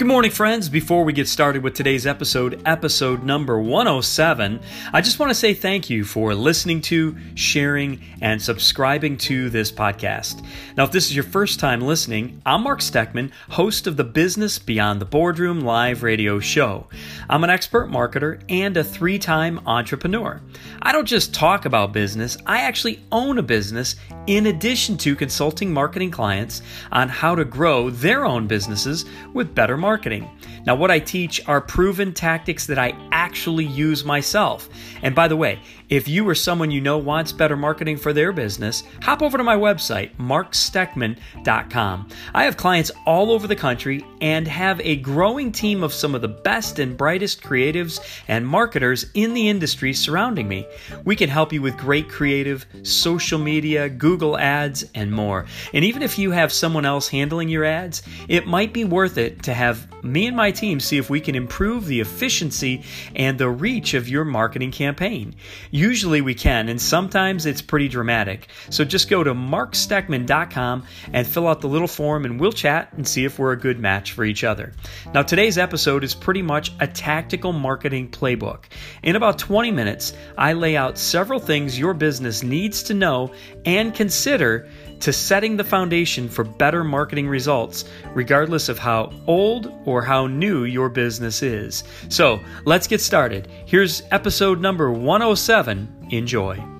Good morning, friends. Before we get started with today's episode, episode number 107, I just want to say thank you for listening to, sharing, and subscribing to this podcast. Now, if this is your first time listening, I'm Mark Steckman, host of the Business Beyond the Boardroom live radio show. I'm an expert marketer and a three time entrepreneur. I don't just talk about business, I actually own a business in addition to consulting marketing clients on how to grow their own businesses with better marketing marketing. Now, what I teach are proven tactics that I actually use myself. And by the way, if you or someone you know wants better marketing for their business, hop over to my website, marksteckman.com. I have clients all over the country and have a growing team of some of the best and brightest creatives and marketers in the industry surrounding me. We can help you with great creative, social media, Google ads, and more. And even if you have someone else handling your ads, it might be worth it to have me and my team see if we can improve the efficiency and the reach of your marketing campaign. Usually we can, and sometimes it's pretty dramatic. So just go to marksteckman.com and fill out the little form, and we'll chat and see if we're a good match for each other. Now, today's episode is pretty much a tactical marketing playbook. In about 20 minutes, I lay out several things your business needs to know and consider to setting the foundation for better marketing results, regardless of how old or how new your business is. So let's get started. Here's episode number 107. Enjoy.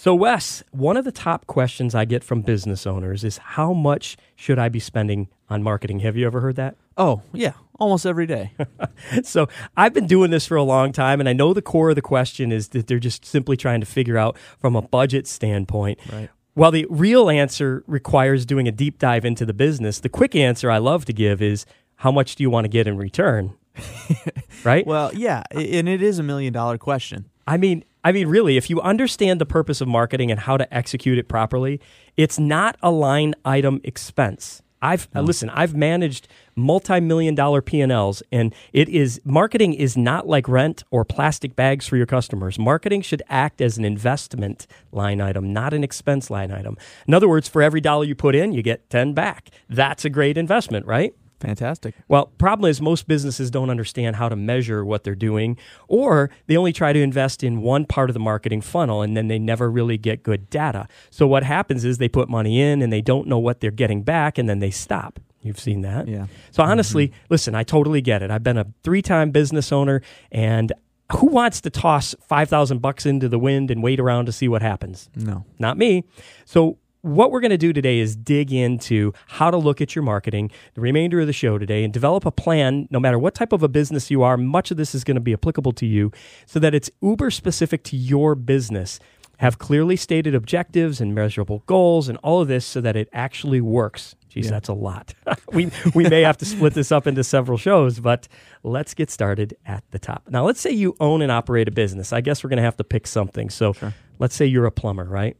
So, Wes, one of the top questions I get from business owners is how much should I be spending on marketing? Have you ever heard that? Oh, yeah, almost every day. so I've been doing this for a long time, and I know the core of the question is that they're just simply trying to figure out from a budget standpoint. Right. While the real answer requires doing a deep dive into the business, the quick answer I love to give is how much do you want to get in return? right? Well, yeah, and it is a million dollar question. I mean, I mean, really, if you understand the purpose of marketing and how to execute it properly, it's not a line item expense. I've no. uh, listen. I've managed multi-million dollar P&Ls, and it is marketing is not like rent or plastic bags for your customers. Marketing should act as an investment line item, not an expense line item. In other words, for every dollar you put in, you get ten back. That's a great investment, right? Fantastic. Well, problem is most businesses don't understand how to measure what they're doing, or they only try to invest in one part of the marketing funnel and then they never really get good data. So what happens is they put money in and they don't know what they're getting back and then they stop. You've seen that. Yeah. So honestly, mm-hmm. listen, I totally get it. I've been a three-time business owner and who wants to toss 5000 bucks into the wind and wait around to see what happens? No. Not me. So what we're going to do today is dig into how to look at your marketing, the remainder of the show today, and develop a plan, no matter what type of a business you are. Much of this is going to be applicable to you so that it's uber specific to your business. Have clearly stated objectives and measurable goals and all of this so that it actually works. Geez, yeah. that's a lot. we, we may have to split this up into several shows, but let's get started at the top. Now, let's say you own and operate a business. I guess we're going to have to pick something. So sure. let's say you're a plumber, right?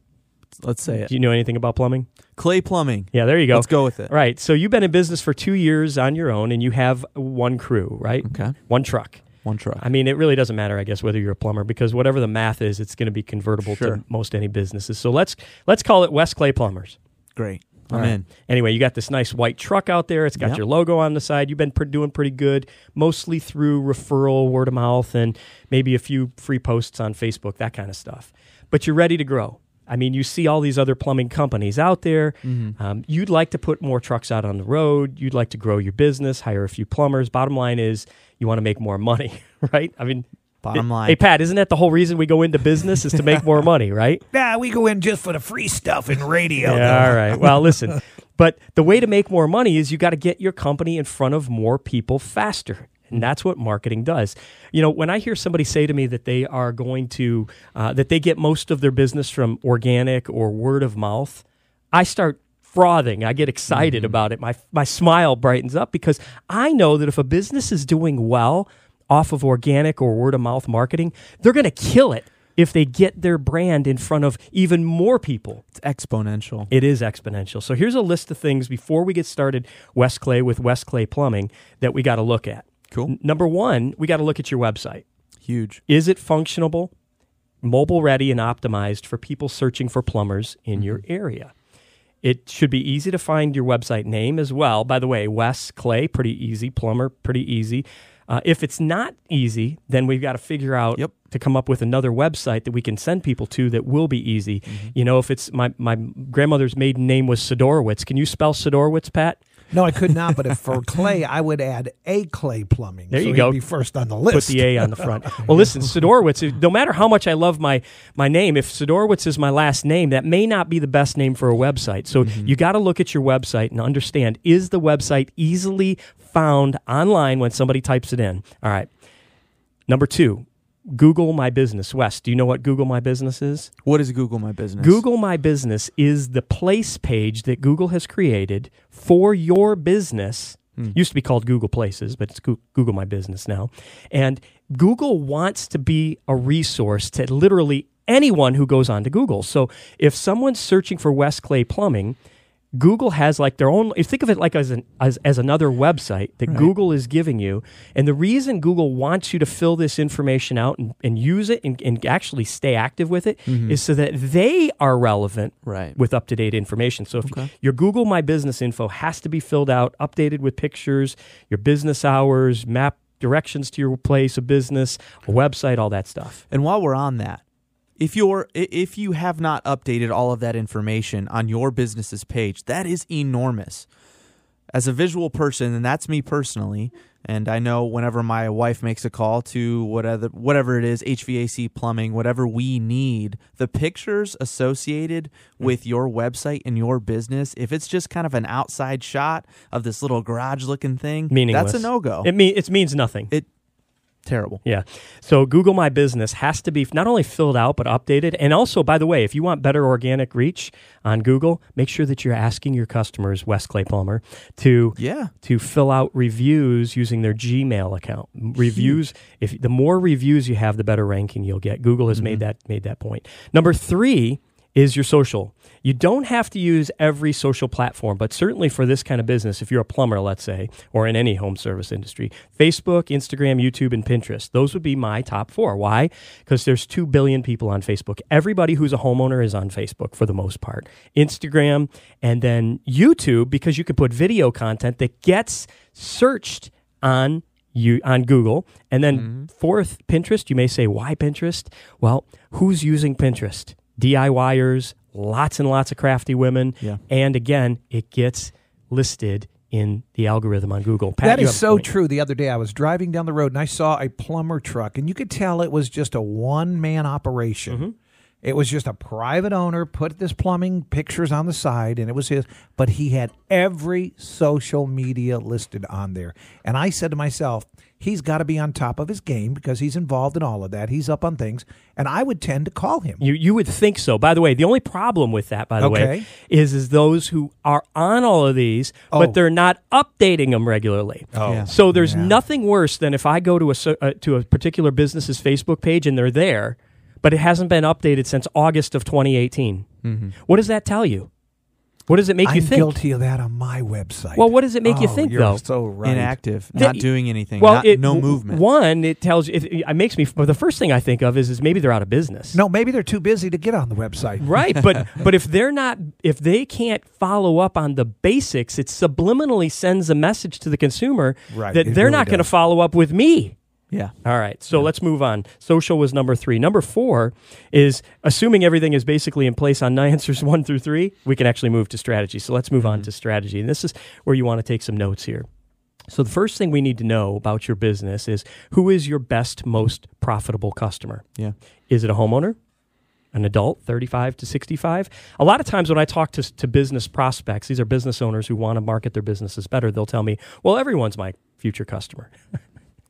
Let's say it. Do you know anything about plumbing? Clay Plumbing. Yeah, there you go. Let's go with it. Right. So you've been in business for two years on your own, and you have one crew, right? Okay. One truck. One truck. I mean, it really doesn't matter, I guess, whether you're a plumber because whatever the math is, it's going to be convertible sure. to most any businesses. So let's let's call it West Clay Plumbers. Great. I'm right. in. Anyway, you got this nice white truck out there. It's got yep. your logo on the side. You've been pre- doing pretty good, mostly through referral, word of mouth, and maybe a few free posts on Facebook, that kind of stuff. But you're ready to grow. I mean, you see all these other plumbing companies out there. Mm-hmm. Um, you'd like to put more trucks out on the road. You'd like to grow your business, hire a few plumbers. Bottom line is, you want to make more money, right? I mean, Bottom line. Hey, Pat, isn't that the whole reason we go into business is to make more money, right? Nah, we go in just for the free stuff in radio. Yeah, all right. Well, listen, but the way to make more money is you got to get your company in front of more people faster. And that's what marketing does. You know, when I hear somebody say to me that they are going to, uh, that they get most of their business from organic or word of mouth, I start frothing. I get excited mm-hmm. about it. My, my smile brightens up because I know that if a business is doing well off of organic or word of mouth marketing, they're going to kill it if they get their brand in front of even more people. It's exponential. It is exponential. So here's a list of things before we get started, West Clay with West Clay Plumbing, that we got to look at. Cool. N- number one, we got to look at your website. Huge. Is it functionable, mobile ready, and optimized for people searching for plumbers in mm-hmm. your area? It should be easy to find your website name as well. By the way, Wes Clay, pretty easy. Plumber, pretty easy. Uh, if it's not easy, then we've got to figure out Yep. to come up with another website that we can send people to that will be easy. You know, if it's my, my grandmother's maiden name was Sidorowitz. Can you spell Sidorowitz, Pat? No, I could not. But if for Clay, I would add a Clay Plumbing. There so you go. Be first on the list. Put the A on the front. Well, listen, Sidorowitz. No matter how much I love my my name, if Sidorowitz is my last name, that may not be the best name for a website. So mm-hmm. you got to look at your website and understand: is the website easily found online when somebody types it in? All right. Number two, Google My Business. Wes, do you know what Google My Business is? What is Google My Business? Google My Business is the place page that Google has created for your business. Hmm. Used to be called Google Places, but it's Google My Business now. And Google wants to be a resource to literally anyone who goes on to Google. So if someone's searching for West Clay Plumbing, Google has like their own. Think of it like as an as, as another website that Google is giving you, and the reason Google wants you to fill this information out and, and use it and, and actually stay active with it mm-hmm. is so that they are relevant Right. with up to date information. So if your Google My Business info has to be filled out, updated with pictures, your business hours, map directions to your place of business, a website, all that stuff. And while we're on that, if you're if you have not updated all of that information on your business's page, that is enormous. As a visual person, and that's me personally, and I know whenever my wife makes a call to whatever whatever it is, HVAC, plumbing, whatever we need, the pictures associated hmm. with your website and your business, if it's just kind of an outside shot of this little garage looking thing, Meaningless. that's a no go. It mean it means nothing. It terrible. Yeah. So Google My Business has to be not only filled out but updated. And also, by the way, if you want better organic reach on Google, make sure that you're asking your customers, Wes Clay Palmer, to Yeah. to fill out reviews using their Gmail account. Reviews. If the more reviews you have, the better ranking you'll get. Google has made mm-hmm. that made that point. Number three is your social. You don't have to use every social platform, but certainly for this kind of business, if you're a plumber, let's say, or in any home service industry, Facebook, Instagram, YouTube, and Pinterest, those would be my top four. Why? Because there's 2 billion people on Facebook. Everybody who's a homeowner is on Facebook for the most part. Instagram, and then YouTube, because you can put video content that gets searched on you on Google. And then mm-hmm. fourth, Pinterest. You may say, why Pinterest? Well, who's using Pinterest? DIYers, lots and lots of crafty women. Yeah. And again, it gets listed in the algorithm on Google. Pat, That is so point. true. The other day I was driving down the road and I saw a plumber truck, and you could tell it was just a one man operation. Mm-hmm. It was just a private owner put this plumbing pictures on the side, and it was his. But he had every social media listed on there, and I said to myself, he's got to be on top of his game because he's involved in all of that. He's up on things, and I would tend to call him. You you would think so. By the way, the only problem with that, by the way, is is those who are on all of these, Oh. but they're not updating them regularly. Oh, Yeah. So there's yeah. nothing worse than if I go to a uh, to a particular business's Facebook page and they're there, but it hasn't been updated since August of 2018. What does that tell you? What does it make you think? I'm you think? guilty of that on my website. Well, what does it make you Oh, think, you're though? So right. Inactive, The- not doing anything, Well, not, it, no w- movement. One, it tells you. It, it makes me. But the first thing I think of is is maybe they're out of business. No, maybe they're too busy to get on the website. Right, but but if they're not if they can't follow up on the basics, it subliminally sends a message to the consumer Right, that it they're really not going to does. follow up with me. Yeah. All right, so let's move on. Social was number three. Number four is assuming everything is basically in place on answers one through three, we can actually move to strategy. So let's move on mm-hmm. to strategy. And this is where you want to take some notes here. So the first thing we need to know about your business is who is your best, most profitable customer? Yeah. Is it a homeowner? An adult, 35 to 65? A lot of times when I talk to, to business prospects, these are business owners who want to market their businesses better, they'll tell me, well, everyone's my future customer.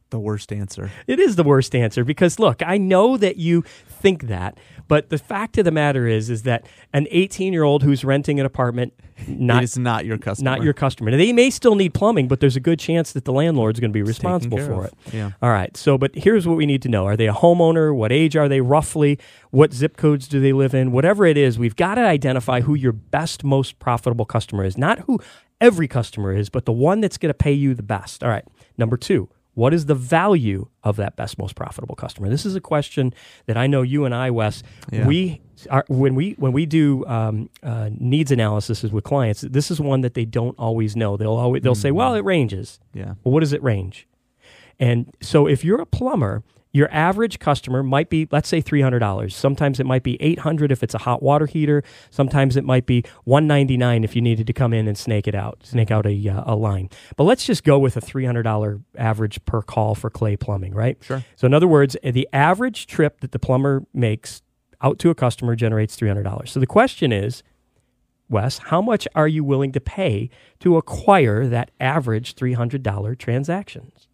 The worst answer. It is the worst answer because look, I know that you think that, but the fact of the matter is is that an 18-year-old who's renting an apartment not it is not your customer. not your customer. Now, they may still need plumbing, but there's a good chance that the landlord's going to be responsible for of. it. Yeah. All right. So, but here's what we need to know. Are they a homeowner? What age are they roughly? What zip codes do they live in? Whatever it is, we've got to identify who your best, most profitable customer is. Not who every customer is, but the one that's going to pay you the best. All right. Number two, What is the value of that best, most profitable customer? This is a question that I know you and I, Wes, Yeah. we are when we when we do um, uh, needs analysis with clients. This is one that they don't always know. They'll always they'll say, "Well, it ranges." Yeah. Well, what does it range? And so if you're a plumber, your average customer might be, let's say, three hundred dollars. Sometimes it might be eight hundred if it's a hot water heater. Sometimes it might be one ninety nine if you needed to come in and snake it out, snake out a uh, a line. But let's just go with a three hundred dollar average per call for clay plumbing, right? Sure. So in other words, the average trip that the plumber makes out to a customer generates three hundred dollars. So the question is. Wes, how much are you willing to pay to acquire that average $300 transactions?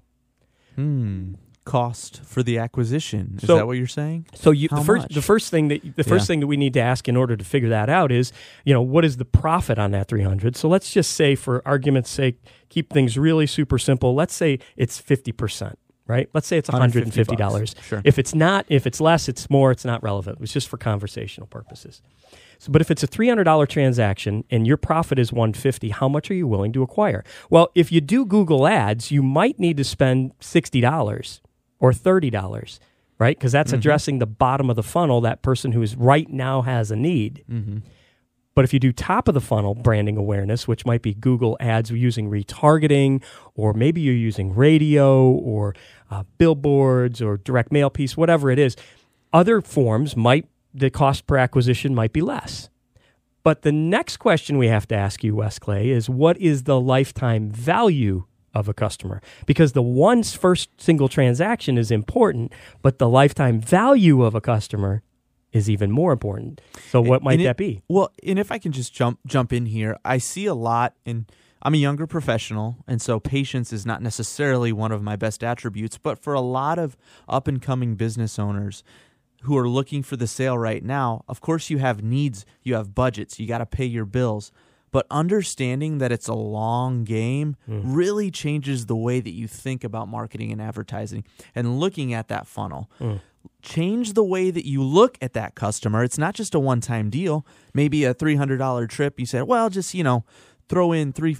Hmm. Cost for the acquisition. Is So- that what you're saying? So you, the first much? the first thing that the first Yeah. thing that we need to ask in order to figure that out is, you know, what is the profit on that 300? So let's just say for argument's sake, keep things really super simple. Let's say it's 50%, right? Let's say it's $150. bucks. Sure. If it's not, if it's less, it's more, it's not relevant. It's just for conversational purposes. So, but if it's a $300 transaction and your profit is 150, how much are you willing to acquire? Well, if you do Google Ads, you might need to spend $60 or $30, right? Because that's addressing the bottom of the funnel, that person who is right now has a need. Mm-hmm. But if you do top of the funnel branding awareness, which might be Google ads using retargeting, or maybe you're using radio or uh, billboards or direct mail piece, whatever it is, other forms might, the cost per acquisition might be less. But the next question we have to ask you, Wes Clay, is what is the lifetime value of a customer? Because the one first single transaction is important, but the lifetime value of a customer is even more important. So what might And it- that be? Well, and if I can just jump jump in here, I see a lot and I'm a younger professional, and so patience is not necessarily one of my best attributes, but for a lot of up and coming business owners who are looking for the sale right now, of course you have needs, you have budgets, you got to pay your bills. But understanding that it's a long game hmm. really changes the way that you think about marketing and advertising and looking at that funnel hmm. change the way that you look at that customer. It's not just a one time deal. Maybe a three hundred dollar trip. You said, well, just you know, throw in three.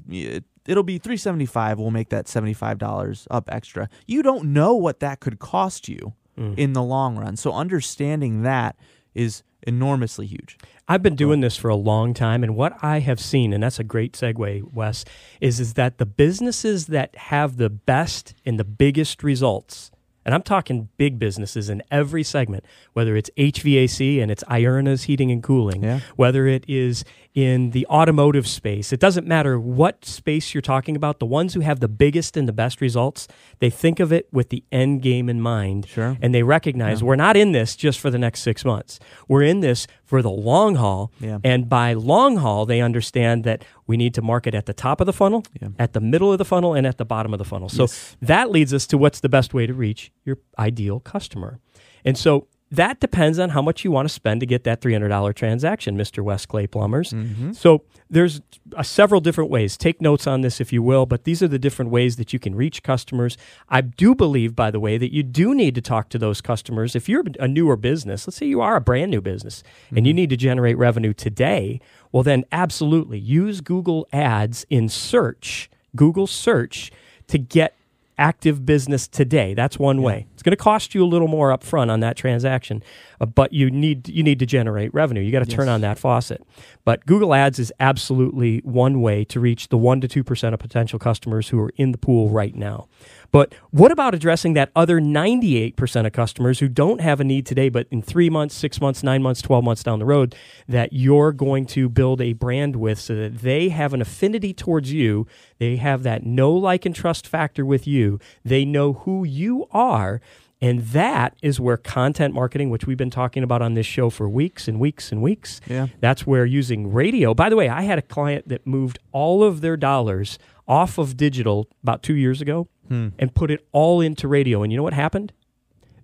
It'll be three seventy five. We'll make that seventy five dollars up extra. You don't know what that could cost you hmm. in the long run. So understanding that is enormously huge. I've been doing uh-huh. this for a long time, and what I have seen, and that's a great segue, Wes, is is that the businesses that have the best and the biggest results, and I'm talking big businesses in every segment, whether it's HVAC and it's Iurna's Heating and Cooling, Yeah. whether it is in the automotive space, it doesn't matter what space you're talking about. The ones who have the biggest and the best results, they think of it with the end game in mind, Sure. and they recognize we're not in this just for the next six months. We're in this for the long haul. Yeah. And by long haul, they understand that we need to market at the top of the funnel, Yeah. at the middle of the funnel, and at the bottom of the funnel. So Yes. that leads us to what's the best way to reach your ideal customer. And so that depends on how much you want to spend to get that $300 transaction, Mr. West Clay Plumbers. So there's uh, several different ways. Take notes on this if you will, but these are the different ways that you can reach customers. I do believe, by the way, that you do need to talk to those customers. If you're a newer business, let's say you are a brand new business and you need to generate revenue today, well, then absolutely use Google Ads in search, Google search to get active business today. That's one way. It's going to cost you a little more upfront on that transaction, uh, but you need you need to generate revenue. You got to turn on that faucet. But Google Ads is absolutely one way to reach the 1 to 2% of potential customers who are in the pool right now. But what about addressing that other 98% of customers who don't have a need today, but in three months, six months, nine months, 12 months down the road, that you're going to build a brand with so that they have an affinity towards you? They have that know, like, and trust factor with you. They know who you are. And that is where content marketing, which we've been talking about on this show for weeks and weeks and weeks, Yeah. that's where using radio. By the way, I had a client that moved all of their dollars off of digital about two years ago Hmm. and put it all into radio. And you know what happened?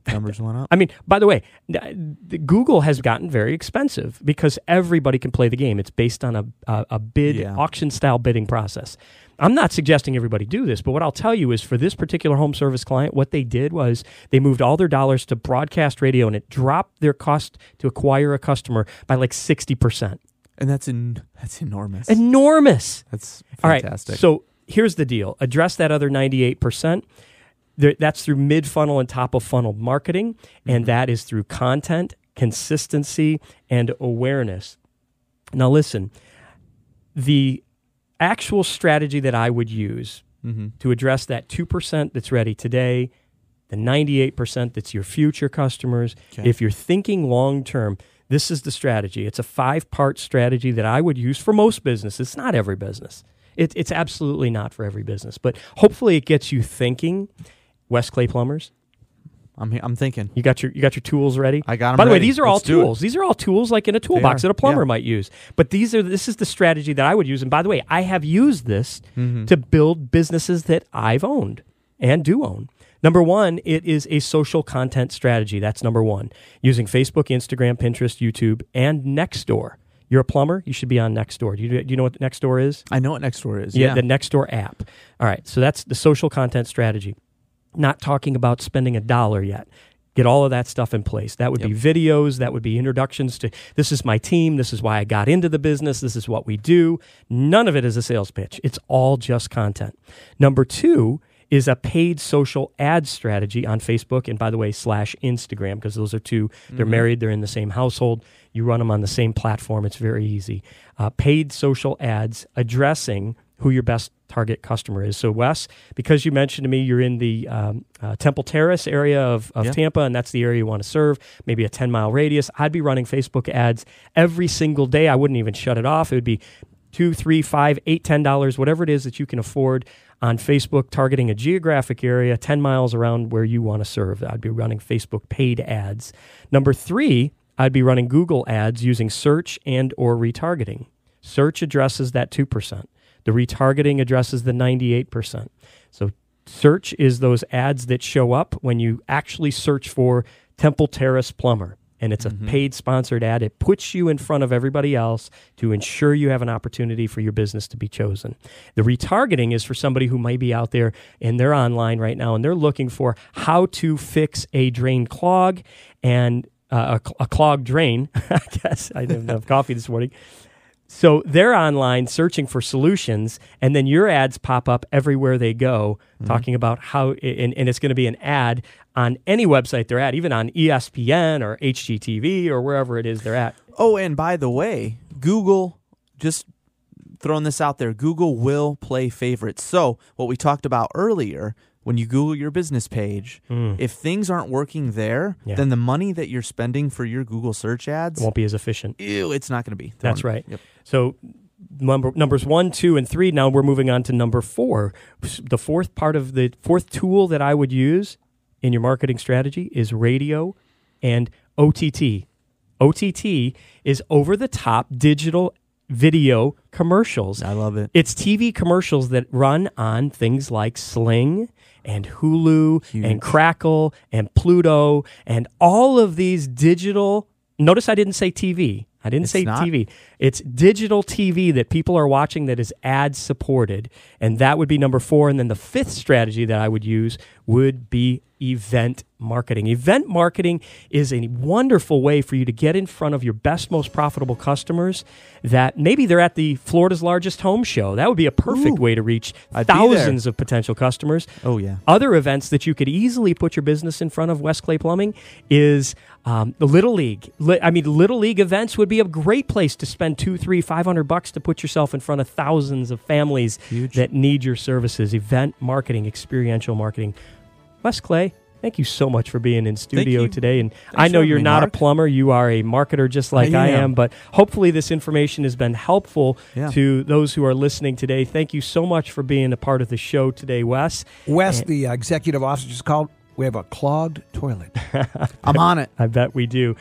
Numbers went up. I mean, by the way, Google has gotten very expensive because everybody can play the game. It's based on a, a, a bid, Yeah. auction style bidding process. I'm not suggesting everybody do this, but what I'll tell you is for this particular home service client, what they did was they moved all their dollars to broadcast radio and it dropped their cost to acquire a customer by like 60%. And that's in that's enormous. Enormous. that's All right. fantastic. So here's the deal address that other 98%. that's through mid funnel and top of funnel marketing, and mm-hmm. that is through content, consistency, and awareness. Now, listen, the actual strategy that I would use mm-hmm. to address that 2% that's ready today, the 98% that's your future customers, Okay. if you're thinking long term, this is the strategy. It's a five part strategy that I would use for most businesses. Not every business. It, it's absolutely not for every business, but hopefully it gets you thinking. West Clay Plumbers, I'm I'm thinking. you got your you got your tools ready. I got them. By the way, these are all Let's it. tools. These are all tools like in a toolbox that a plumber yeah. might use. But these are this is the strategy that I would use. And by the way, I have used this Mm-hmm. to build businesses that I've owned and do own. Number one, it is a social content strategy. That's number one. Using Facebook, Instagram, Pinterest, YouTube, and Nextdoor. You're a plumber, you should be on Nextdoor. Do you, do you know what Nextdoor is? I know what Nextdoor is. Yeah, Yeah. the Nextdoor app. All right, so that's the social content strategy. Not talking about spending a dollar yet. Get all of that stuff in place. That would be videos, that would be introductions to this is my team, this is why I got into the business, this is what we do. None of it is a sales pitch. It's all just content. Number 2 is a paid social ad strategy on Facebook and by the way slash Instagram because those are 2 they're married, they're in the same household. You run them on the same platform. It's very easy. Uh, paid social ads addressing who your best target customer is. So, Wes, because you mentioned to me you're in the um, uh, Temple Terrace area of, of Yeah. Tampa, and that's the area you want to serve, maybe a 10 mile radius, I'd be running Facebook ads every single day. I wouldn't even shut it off. It would be two, three, five, eight, ten dollars, whatever it is that you can afford on Facebook, targeting a geographic area 10 miles around where you want to serve. I'd be running Facebook paid ads. Number three, I'd be running Google ads using search and or retargeting. Search addresses that 2%. The retargeting addresses the 98%. So search is those ads that show up when you actually search for Temple Terrace Plumber. And it's a paid sponsored ad. It puts you in front of everybody else to ensure you have an opportunity for your business to be chosen. The retargeting is for somebody who might be out there and they're online right now and they're looking for how to fix a drain clog and uh, a, a clogged drain. I guess I didn't have coffee this morning. So they're online searching for solutions, and then your ads pop up everywhere they go, mm-hmm. talking about how, and, and it's going to be an ad on any website they're at, even on ESPN or HGTV or wherever it is they're at. Oh, and by the way, Google just throwing this out there. Google will play favorites. So what we talked about earlier, when you Google your business page, mm. if things aren't working there, Yeah. then the money that you're spending for your Google search ads, It won't be as efficient. ew, it's not going to be. That's Throwing- right. Yep. So number numbers one, two, and three. Now we're moving on to number four. The fourth part of the fourth tool that I would use in your marketing strategy is radio and OTT. OTT is over the top digital video commercials. I love it. It's TV commercials that run on things like Sling and Hulu Huge. and Crackle and Pluto and all of these digital. Notice I didn't say TV. I didn't It's say not? TV. It's digital TV that people are watching that is ad supported. And that would be number four. And then the fifth strategy that I would use would be event marketing. Event marketing is a wonderful way for you to get in front of your best, most profitable customers that maybe they're at the Florida's largest home show. That would be a perfect Ooh. way to reach I'd thousands of potential customers. Oh, yeah. Other events that you could easily put your business in front of West Clay Plumbing is um, the Little League. Li- I mean, Little League events would be a great place to spend two, three, five hundred bucks to put yourself in front of thousands of families Huge. that need your services. Event marketing, experiential marketing. West Clay, thank you so much for being in studio today. And Thanks I know you're me, not Mark. a plumber; you are a marketer, just like I, I am. am. But hopefully, this information has been helpful Yeah. to those who are listening today. Thank you so much for being a part of the show today, Wes. Wes, the uh, executive officer, just called. We have a clogged toilet. I'm on it. I bet we do.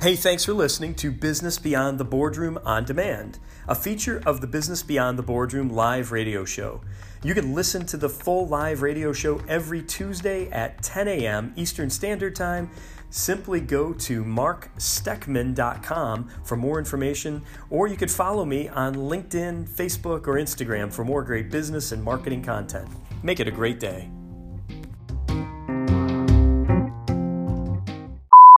Hey, thanks for listening to Business Beyond the Boardroom on Demand, a feature of the Business Beyond the Boardroom live radio show. You can listen to the full live radio show every Tuesday at 10 a.m. Eastern Standard Time. Simply go to marksteckman.com for more information, or you could follow me on LinkedIn, Facebook, or Instagram for more great business and marketing content. Make it a great day.